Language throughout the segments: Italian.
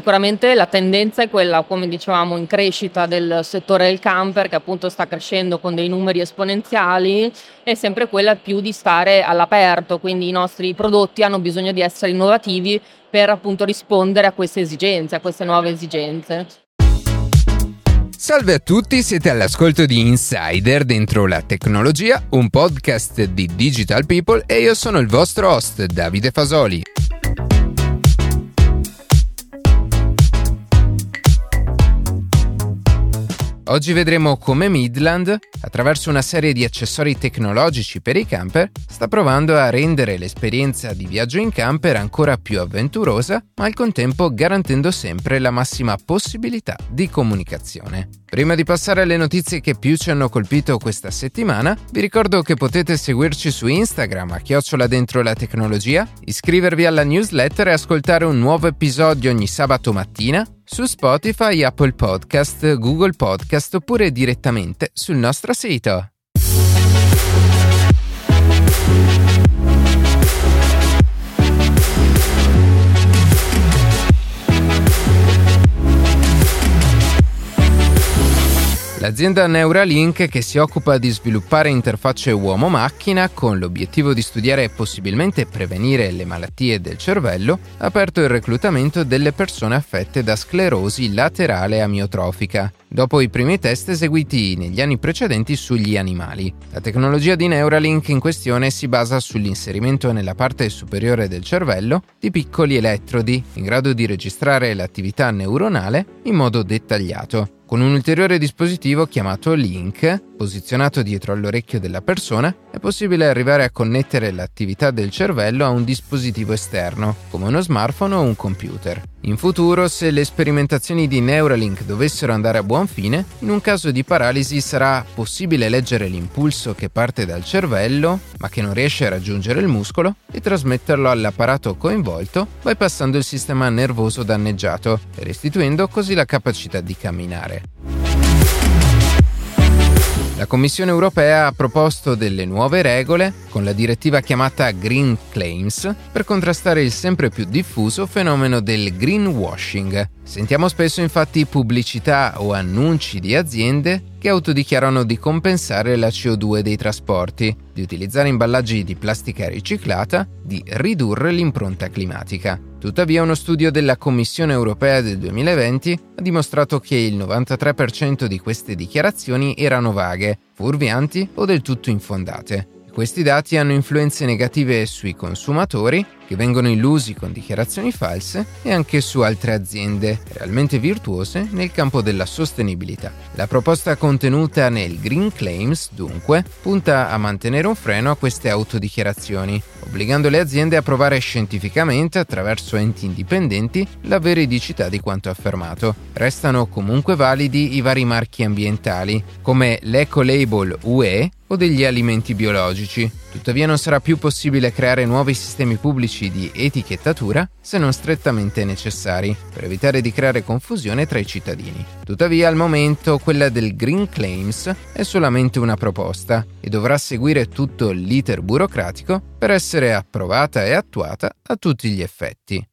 Sicuramente la tendenza è quella, come dicevamo, in crescita del settore del camper che appunto sta crescendo con dei numeri esponenziali, è sempre quella più di stare all'aperto, quindi i nostri prodotti hanno bisogno di essere innovativi per appunto rispondere a queste esigenze, a queste nuove esigenze. Salve a tutti, siete all'ascolto di Insider dentro la tecnologia, un podcast di Digital People e io sono il vostro host Davide Fasoli. Oggi vedremo come Midland, attraverso una serie di accessori tecnologici per i camper, sta provando a rendere l'esperienza di viaggio in camper ancora più avventurosa, ma al contempo garantendo sempre la massima possibilità di comunicazione. Prima di passare alle notizie che più ci hanno colpito questa settimana, vi ricordo che potete seguirci su Instagram a chiocciola dentro la tecnologia, iscrivervi alla newsletter e ascoltare un nuovo episodio ogni sabato mattina su Spotify, Apple Podcast, Google Podcast oppure direttamente sul nostro sito. L'azienda Neuralink, che si occupa di sviluppare interfacce uomo-macchina con l'obiettivo di studiare e possibilmente prevenire le malattie del cervello, ha aperto il reclutamento delle persone affette da sclerosi laterale amiotrofica, dopo i primi test eseguiti negli anni precedenti sugli animali. La tecnologia di Neuralink in questione si basa sull'inserimento nella parte superiore del cervello di piccoli elettrodi in grado di registrare l'attività neuronale in modo dettagliato. Con un ulteriore dispositivo chiamato Link, posizionato dietro all'orecchio della persona, è possibile arrivare a connettere l'attività del cervello a un dispositivo esterno, come uno smartphone o un computer. In futuro, se le sperimentazioni di Neuralink dovessero andare a buon fine, in un caso di paralisi sarà possibile leggere l'impulso che parte dal cervello, ma che non riesce a raggiungere il muscolo, e trasmetterlo all'apparato coinvolto, bypassando il sistema nervoso danneggiato e restituendo così la capacità di camminare. La Commissione europea ha proposto delle nuove regole con la direttiva chiamata Green Claims per contrastare il sempre più diffuso fenomeno del greenwashing. Sentiamo spesso infatti pubblicità o annunci di aziende che autodichiarano di compensare la CO2 dei trasporti, di utilizzare imballaggi di plastica riciclata, di ridurre l'impronta climatica. Tuttavia uno studio della Commissione europea del 2020 ha dimostrato che il 93% di queste dichiarazioni erano vaghe, fuorvianti o del tutto infondate. Questi dati hanno influenze negative sui consumatori, che vengono illusi con dichiarazioni false, e anche su altre aziende realmente virtuose nel campo della sostenibilità. La proposta contenuta nel Green Claims, dunque, punta a mantenere un freno a queste autodichiarazioni, obbligando le aziende a provare scientificamente, attraverso enti indipendenti, la veridicità di quanto affermato. Restano comunque validi i vari marchi ambientali, come l'Eco-Label UE o degli alimenti biologici. Tuttavia non sarà più possibile creare nuovi sistemi pubblici di etichettatura se non strettamente necessari, per evitare di creare confusione tra i cittadini. Tuttavia al momento quella del Green Claims è solamente una proposta e dovrà seguire tutto l'iter burocratico per essere approvata e attuata a tutti gli effetti.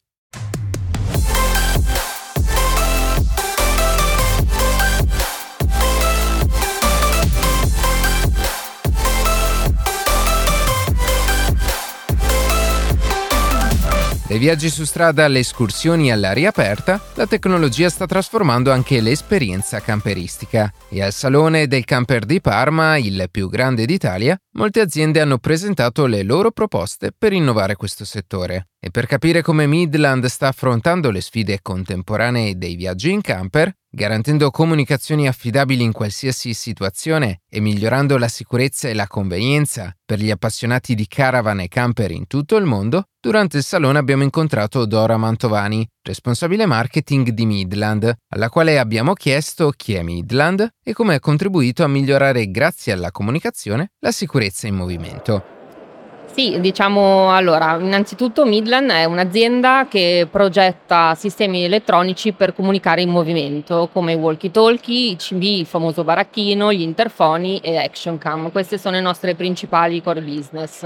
Dai viaggi su strada alle escursioni all'aria aperta, la tecnologia sta trasformando anche l'esperienza camperistica. E al Salone del Camper di Parma, il più grande d'Italia, molte aziende hanno presentato le loro proposte per innovare questo settore. E per capire come Midland sta affrontando le sfide contemporanee dei viaggi in camper, garantendo comunicazioni affidabili in qualsiasi situazione e migliorando la sicurezza e la convenienza per gli appassionati di caravan e camper in tutto il mondo, durante il salone abbiamo incontrato Dora Mantovani, responsabile marketing di Midland, alla quale abbiamo chiesto chi è Midland e come ha contribuito a migliorare grazie alla comunicazione la sicurezza in movimento. Sì, diciamo allora, innanzitutto Midland è un'azienda che progetta sistemi elettronici per comunicare in movimento, come i walkie-talkie, i CB, il famoso baracchino, gli interfoni e Action Cam. Queste sono le nostre principali core business.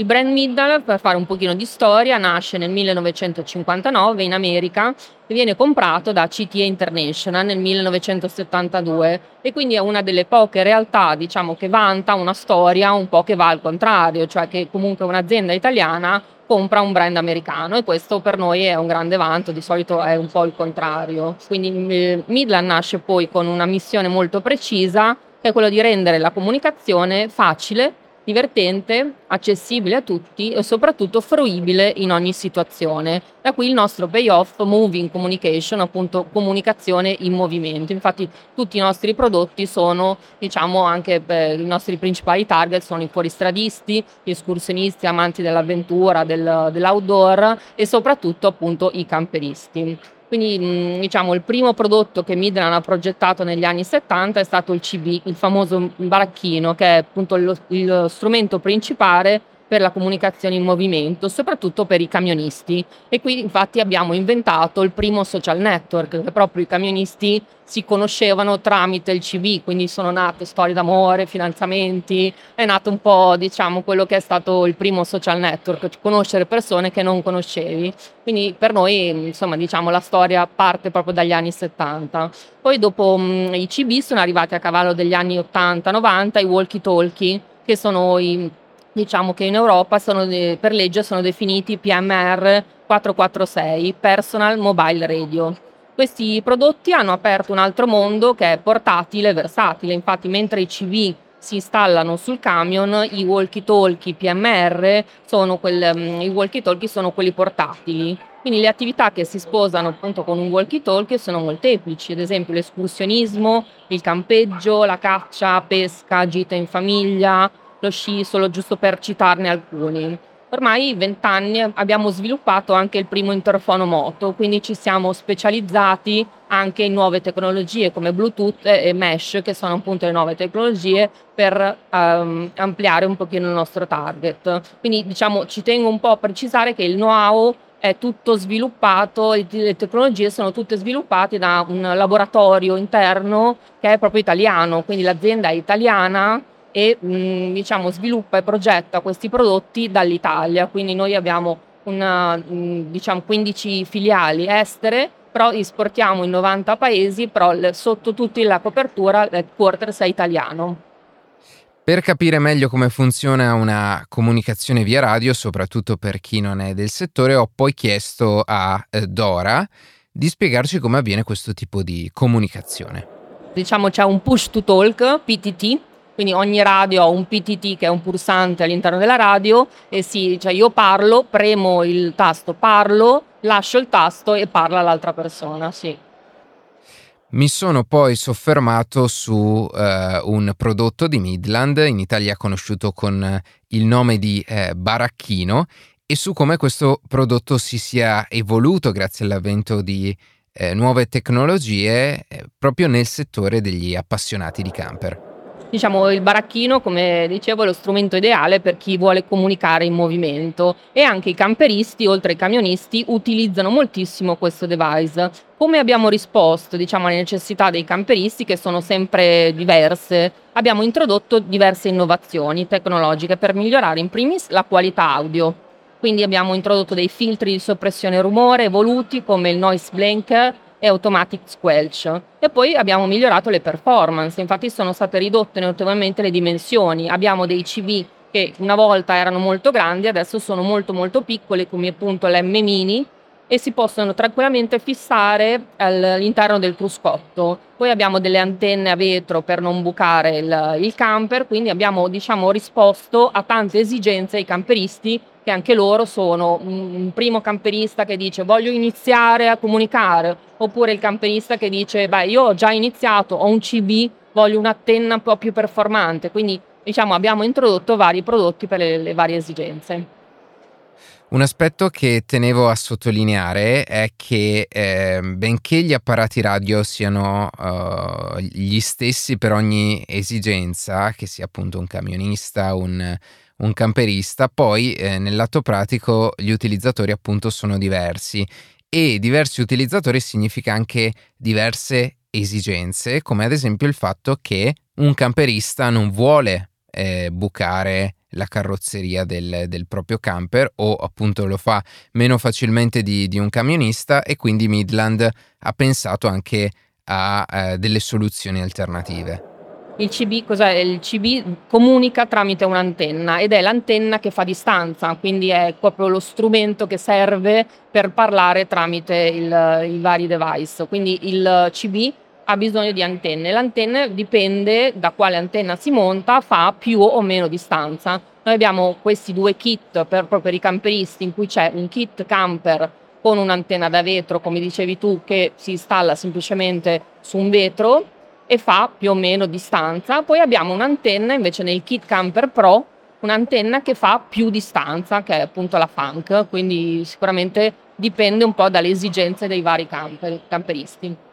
Il brand Midland, per fare un pochino di storia, nasce nel 1959 in America e viene comprato da CTA International nel 1972 e quindi è una delle poche realtà diciamo, che vanta una storia un po' che va al contrario, cioè che comunque un'azienda italiana compra un brand americano e questo per noi è un grande vanto, di solito è un po' il contrario. Quindi Midland nasce poi con una missione molto precisa che è quella di rendere la comunicazione facile divertente, accessibile a tutti e soprattutto fruibile in ogni situazione. Da qui il nostro payoff Moving Communication, appunto comunicazione in movimento. Infatti tutti i nostri prodotti sono, diciamo anche i nostri principali target sono i fuoristradisti, gli escursionisti, amanti dell'avventura, del, dell'outdoor e soprattutto appunto i camperisti. Quindi diciamo il primo prodotto che Midland ha progettato negli anni 70 è stato il CB, il famoso baracchino, che è appunto lo, il strumento principale per la comunicazione in movimento, soprattutto per i camionisti. E qui infatti abbiamo inventato il primo social network, che proprio i camionisti si conoscevano tramite il CV, quindi sono nate storie d'amore, finanziamenti, è nato un po' diciamo quello che è stato il primo social network, conoscere persone che non conoscevi. Quindi per noi insomma diciamo la storia parte proprio dagli anni 70. Poi dopo mh, i CB sono arrivati a cavallo degli anni 80-90 i walkie talkie, che sono i diciamo che in Europa sono, per legge sono definiti PMR 446, Personal Mobile Radio. Questi prodotti hanno aperto un altro mondo che è portatile e versatile, infatti mentre i CV si installano sul camion, i walkie-talkie PMR sono quel, mm, walkie-talkie sono quelli portatili. Quindi le attività che si sposano appunto con un walkie-talkie sono molteplici, ad esempio l'escursionismo, il campeggio, la caccia, pesca, gita in famiglia, lo sci, solo giusto per citarne alcuni. Ormai vent'anni abbiamo sviluppato anche il primo interfono moto, quindi ci siamo specializzati anche in nuove tecnologie come Bluetooth e Mesh, che sono appunto le nuove tecnologie per um, ampliare un pochino il nostro target. Quindi diciamo ci tengo un po' a precisare che il know-how è tutto sviluppato, le tecnologie sono tutte sviluppate da un laboratorio interno che è proprio italiano, quindi l'azienda è italiana e mh, mm, diciamo, sviluppa e progetta questi prodotti dall'Italia. Quindi noi abbiamo una, mh, mm, diciamo, 15 filiali estere, però esportiamo in 90 paesi, però sotto tutti la copertura l'headquarters è italiano. Per capire meglio come funziona una comunicazione via radio, soprattutto per chi non è del settore, ho poi chiesto a eh, Dora di spiegarci come avviene questo tipo di comunicazione. Diciamo c'è un push to talk, PTT, quindi ogni radio ha un PTT che è un pulsante all'interno della radio e sì, cioè io parlo, premo il tasto parlo, lascio il tasto e parla l'altra persona, sì. Mi sono poi soffermato su uh, un prodotto di Midland, in Italia conosciuto con il nome di eh, Baracchino, e su come questo prodotto si sia evoluto grazie all'avvento di eh, nuove tecnologie eh, proprio nel settore degli appassionati di camper. Diciamo il baracchino, come dicevo, è lo strumento ideale per chi vuole comunicare in movimento e anche i camperisti, oltre ai camionisti, utilizzano moltissimo questo device. Come abbiamo risposto diciamo, alle necessità dei camperisti, che sono sempre diverse, abbiamo introdotto diverse innovazioni tecnologiche per migliorare in primis la qualità audio. Quindi abbiamo introdotto dei filtri di soppressione rumore evoluti come il noise blanker e Automatic Squelch. E poi abbiamo migliorato le performance, infatti sono state ridotte notevolmente le dimensioni. Abbiamo dei CV che una volta erano molto grandi, adesso sono molto molto piccoli, come appunto l'M Mini, e si possono tranquillamente fissare all'interno del cruscotto. Poi abbiamo delle antenne a vetro per non bucare il, il camper, quindi abbiamo diciamo, risposto a tante esigenze ai camperisti che anche loro sono un primo camperista che dice voglio iniziare a comunicare, oppure il camperista che dice beh io ho già iniziato, ho un CB, voglio un'antenna un po' più performante, quindi diciamo abbiamo introdotto vari prodotti per le, le varie esigenze. Un aspetto che tenevo a sottolineare è che eh, benché gli apparati radio siano uh, gli stessi per ogni esigenza, che sia appunto un camionista, un, un camperista, poi eh, nel lato pratico gli utilizzatori appunto sono diversi. E diversi utilizzatori significa anche diverse esigenze, come ad esempio il fatto che un camperista non vuole eh, bucare la carrozzeria del, del, proprio camper o appunto lo fa meno facilmente di, di un camionista e quindi Midland ha pensato anche a eh, delle soluzioni alternative. Il CB, cos'è? il CB comunica tramite un'antenna ed è l'antenna che fa distanza, quindi è proprio lo strumento che serve per parlare tramite il, i vari device. Quindi il CB ha bisogno di antenne. L'antenna dipende da quale antenna si monta, fa più o meno distanza. Noi abbiamo questi due kit per, per i camperisti in cui c'è un kit camper con un'antenna da vetro, come dicevi tu, che si installa semplicemente su un vetro e fa più o meno distanza. Poi abbiamo un'antenna invece nel kit camper pro, un'antenna che fa più distanza, che è appunto la funk, quindi sicuramente dipende un po' dalle esigenze dei vari camper, camperisti.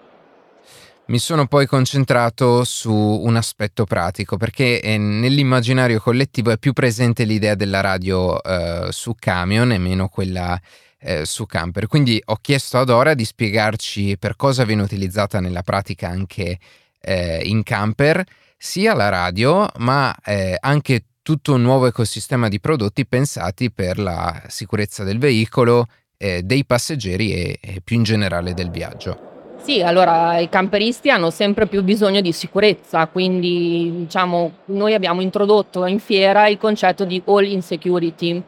Mi sono poi concentrato su un aspetto pratico perché eh, nell'immaginario collettivo è più presente l'idea della radio eh, su camion e meno quella eh, su camper. Quindi ho chiesto ad Ora di spiegarci per cosa viene utilizzata nella pratica anche eh, in camper sia la radio ma eh, anche tutto un nuovo ecosistema di prodotti pensati per la sicurezza del veicolo, eh, dei passeggeri e, e più in generale del viaggio. Sì, allora i camperisti hanno sempre più bisogno di sicurezza, quindi diciamo noi abbiamo introdotto in fiera il concetto di all in security,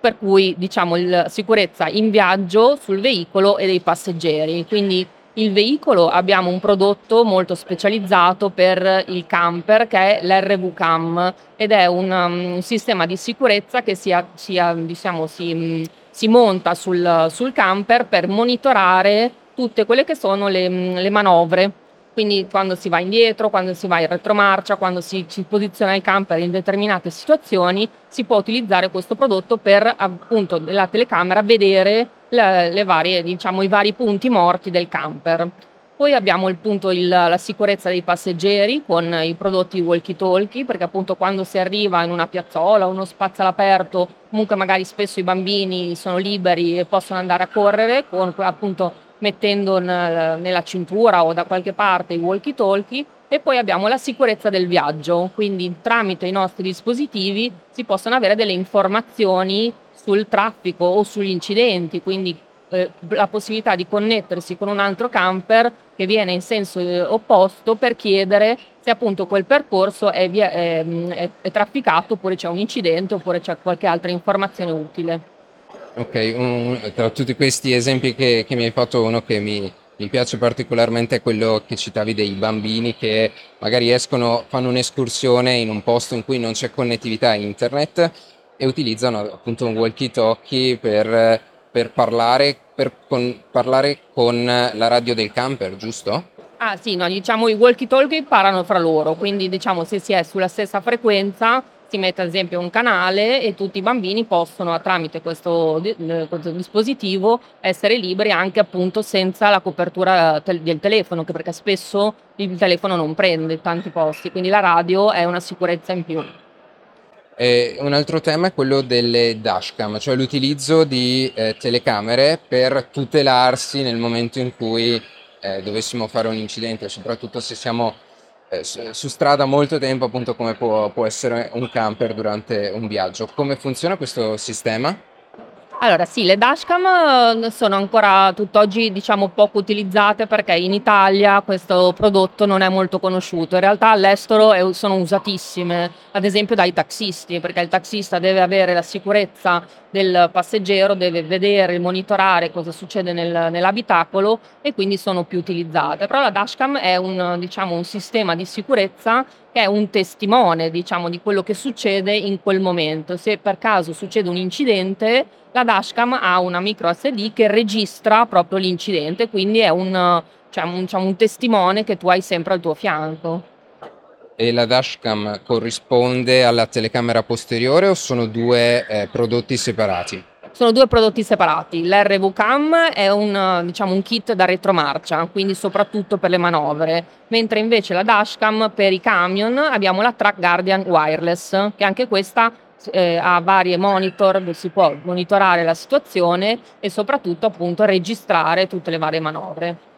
per cui diciamo la sicurezza in viaggio sul veicolo e dei passeggeri. Quindi il veicolo abbiamo un prodotto molto specializzato per il camper che è l'RV Cam ed è un, um, un sistema di sicurezza che sia, sia, diciamo, si, si, monta sul, sul, camper per monitorare tutte quelle che sono le, le manovre quindi quando si va indietro, quando si va in retromarcia, quando si, si, posiziona il camper in determinate situazioni, si può utilizzare questo prodotto per appunto la telecamera vedere le, le varie, diciamo, i vari punti morti del camper. Poi abbiamo il punto il, la sicurezza dei passeggeri con i prodotti walkie-talkie, perché appunto quando si arriva in una piazzola, uno spazio all'aperto, comunque magari spesso i bambini sono liberi e possono andare a correre con appunto mettendo nella cintura o da qualche parte i walkie-talkie e poi abbiamo la sicurezza del viaggio, quindi tramite i nostri dispositivi si possono avere delle informazioni sul traffico o sugli incidenti, quindi eh, la possibilità di connettersi con un altro camper che viene in senso eh, opposto per chiedere se appunto quel percorso è, via, è, è, è trafficato oppure c'è un incidente oppure c'è qualche altra informazione utile. Ok, un, tra tutti questi esempi che, che, mi hai fatto, uno che mi, mi, piace particolarmente è quello che citavi dei bambini che magari escono, fanno un'escursione in un posto in cui non c'è connettività internet e utilizzano appunto un walkie-talkie per, per, parlare, per con, parlare con la radio del camper, giusto? Ah sì, no, diciamo i walkie-talkie parlano fra loro, quindi diciamo se si è sulla stessa frequenza si mette ad esempio un canale e tutti i bambini possono tramite questo, eh, questo dispositivo essere liberi anche appunto senza la copertura del telefono, perché spesso il telefono non prende tanti posti, quindi la radio è una sicurezza in più. E un altro tema è quello delle dashcam, cioè l'utilizzo di eh, telecamere per tutelarsi nel momento in cui eh, dovessimo fare un incidente, soprattutto se siamo eh, su strada molto tempo, appunto come può, può essere un camper durante un viaggio. Come funziona questo sistema? Allora sì, le dashcam eh, sono ancora tutt'oggi diciamo poco utilizzate perché in Italia questo prodotto non è molto conosciuto. In realtà all'estero sono usatissime, ad esempio dai taxisti, perché il taxista deve avere la sicurezza del passeggero, deve vedere, monitorare cosa succede nel, nell'abitacolo e quindi sono più utilizzate. Però la dashcam è un, diciamo, un sistema di sicurezza che è un testimone diciamo, di quello che succede in quel momento. Se per caso succede un incidente, la dashcam ha una micro SD che registra proprio l'incidente, quindi è un, cioè, un, diciamo, un testimone che tu hai sempre al tuo fianco. E la dashcam corrisponde alla telecamera posteriore o sono due eh, prodotti separati? Sono due prodotti separati. L'RV Cam è un, diciamo, un kit da retromarcia, quindi soprattutto per le manovre, mentre invece la dashcam per i camion abbiamo la Track Guardian Wireless, che anche questa eh, ha varie monitor dove si può monitorare la situazione e soprattutto appunto registrare tutte le varie manovre.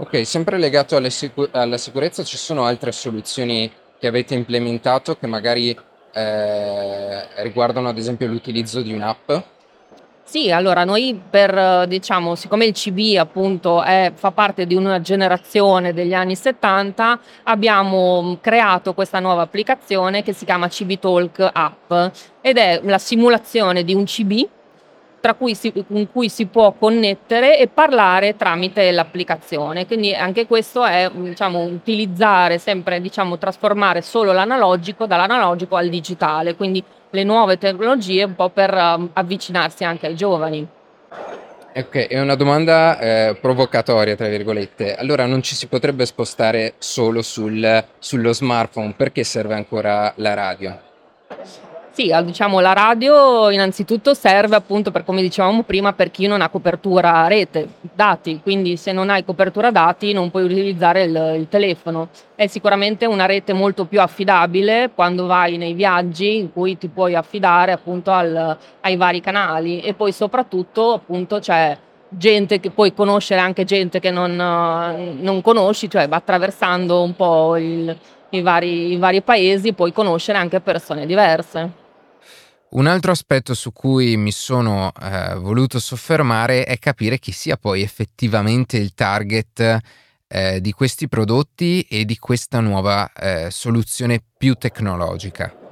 Ok, sempre legato alla, sicur- alla sicurezza ci sono altre soluzioni che avete implementato che magari eh, riguardano ad esempio l'utilizzo di un'app? Sì, allora noi per, diciamo, siccome il CB appunto è, fa parte di una generazione degli anni 70, abbiamo creato questa nuova applicazione che si chiama CB Talk App ed è la simulazione di un CB cui si, con cui si può connettere e parlare tramite l'applicazione. Quindi anche questo è diciamo, utilizzare sempre, diciamo, trasformare solo l'analogico dall'analogico al digitale, quindi le nuove tecnologie un po' per um, avvicinarsi anche ai giovani. Ok, è una domanda eh, provocatoria, tra virgolette. Allora non ci si potrebbe spostare solo sul, sullo smartphone, perché serve ancora la radio? Sì, diciamo la radio innanzitutto serve appunto per come dicevamo prima per chi non ha copertura rete, dati, quindi se non hai copertura dati non puoi utilizzare il, il telefono. È sicuramente una rete molto più affidabile quando vai nei viaggi in cui ti puoi affidare appunto al, ai vari canali e poi soprattutto appunto c'è gente che puoi conoscere anche gente che non, non conosci, cioè attraversando un po' il, i, vari, i vari paesi puoi conoscere anche persone diverse. Un altro aspetto su cui mi sono eh, voluto soffermare è capire chi sia poi effettivamente il target eh, di questi prodotti e di questa nuova eh, soluzione più tecnologica.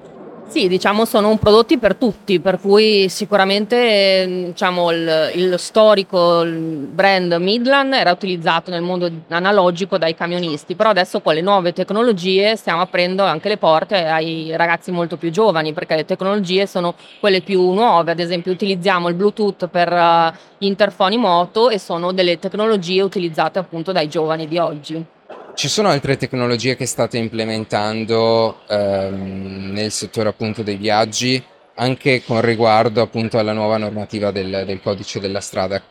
Sì, diciamo sono prodotti per tutti, per cui sicuramente diciamo, il, il, storico brand Midland era utilizzato nel mondo analogico dai camionisti, però adesso con le nuove tecnologie stiamo aprendo anche le porte ai ragazzi molto più giovani, perché le tecnologie sono quelle più nuove, ad esempio utilizziamo il Bluetooth per uh, interfoni moto e sono delle tecnologie utilizzate appunto dai giovani di oggi. Ci sono altre tecnologie che state implementando ehm, nel settore appunto dei viaggi, anche con riguardo appunto alla nuova normativa del, del codice della strada?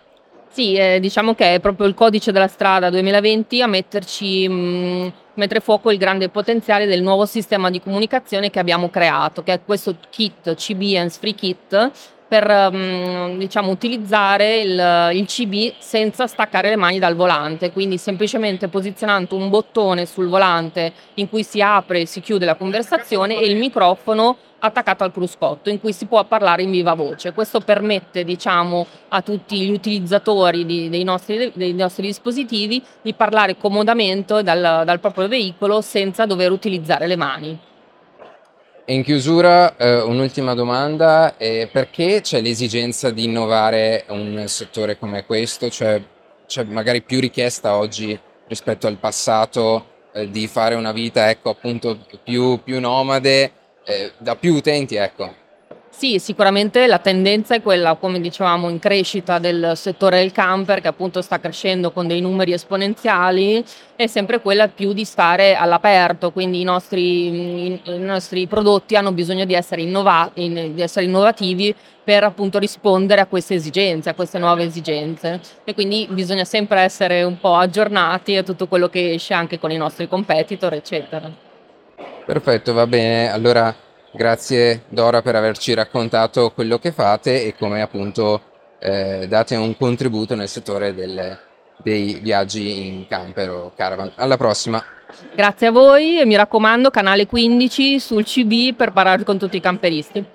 Sì, eh, diciamo che è proprio il codice della strada 2020 a metterci, mh, mm, mettere fuoco il grande potenziale del nuovo sistema di comunicazione che abbiamo creato, che è questo kit CB Hands Free Kit, per um, diciamo, utilizzare il, il, CB senza staccare le mani dal volante, quindi semplicemente posizionando un bottone sul volante in cui si apre e si chiude la conversazione e il microfono attaccato al cruscotto in cui si può parlare in viva voce. Questo permette diciamo, a tutti gli utilizzatori di, dei, nostri, dei, nostri, dispositivi di parlare comodamente dal, dal proprio veicolo senza dover utilizzare le mani. In chiusura eh, un'ultima domanda, eh, perché c'è l'esigenza di innovare un settore come questo? Cioè c'è magari più richiesta oggi rispetto al passato eh, di fare una vita ecco, appunto più, più nomade, eh, da più utenti ecco. Sì, sicuramente la tendenza è quella, come dicevamo, in crescita del settore del camper che appunto sta crescendo con dei numeri esponenziali, è sempre quella più di stare all'aperto, quindi i nostri, i, i nostri prodotti hanno bisogno di essere, innova, in, di essere innovativi per appunto rispondere a queste esigenze, a queste nuove esigenze e quindi bisogna sempre essere un po' aggiornati a tutto quello che esce anche con i nostri competitor, eccetera. Perfetto, va bene. Allora Grazie Dora per averci raccontato quello che fate e come appunto eh, date un contributo nel settore del, dei viaggi in camper o caravan. Alla prossima! Grazie a voi e mi raccomando canale 15 sul CB per parlare con tutti i camperisti.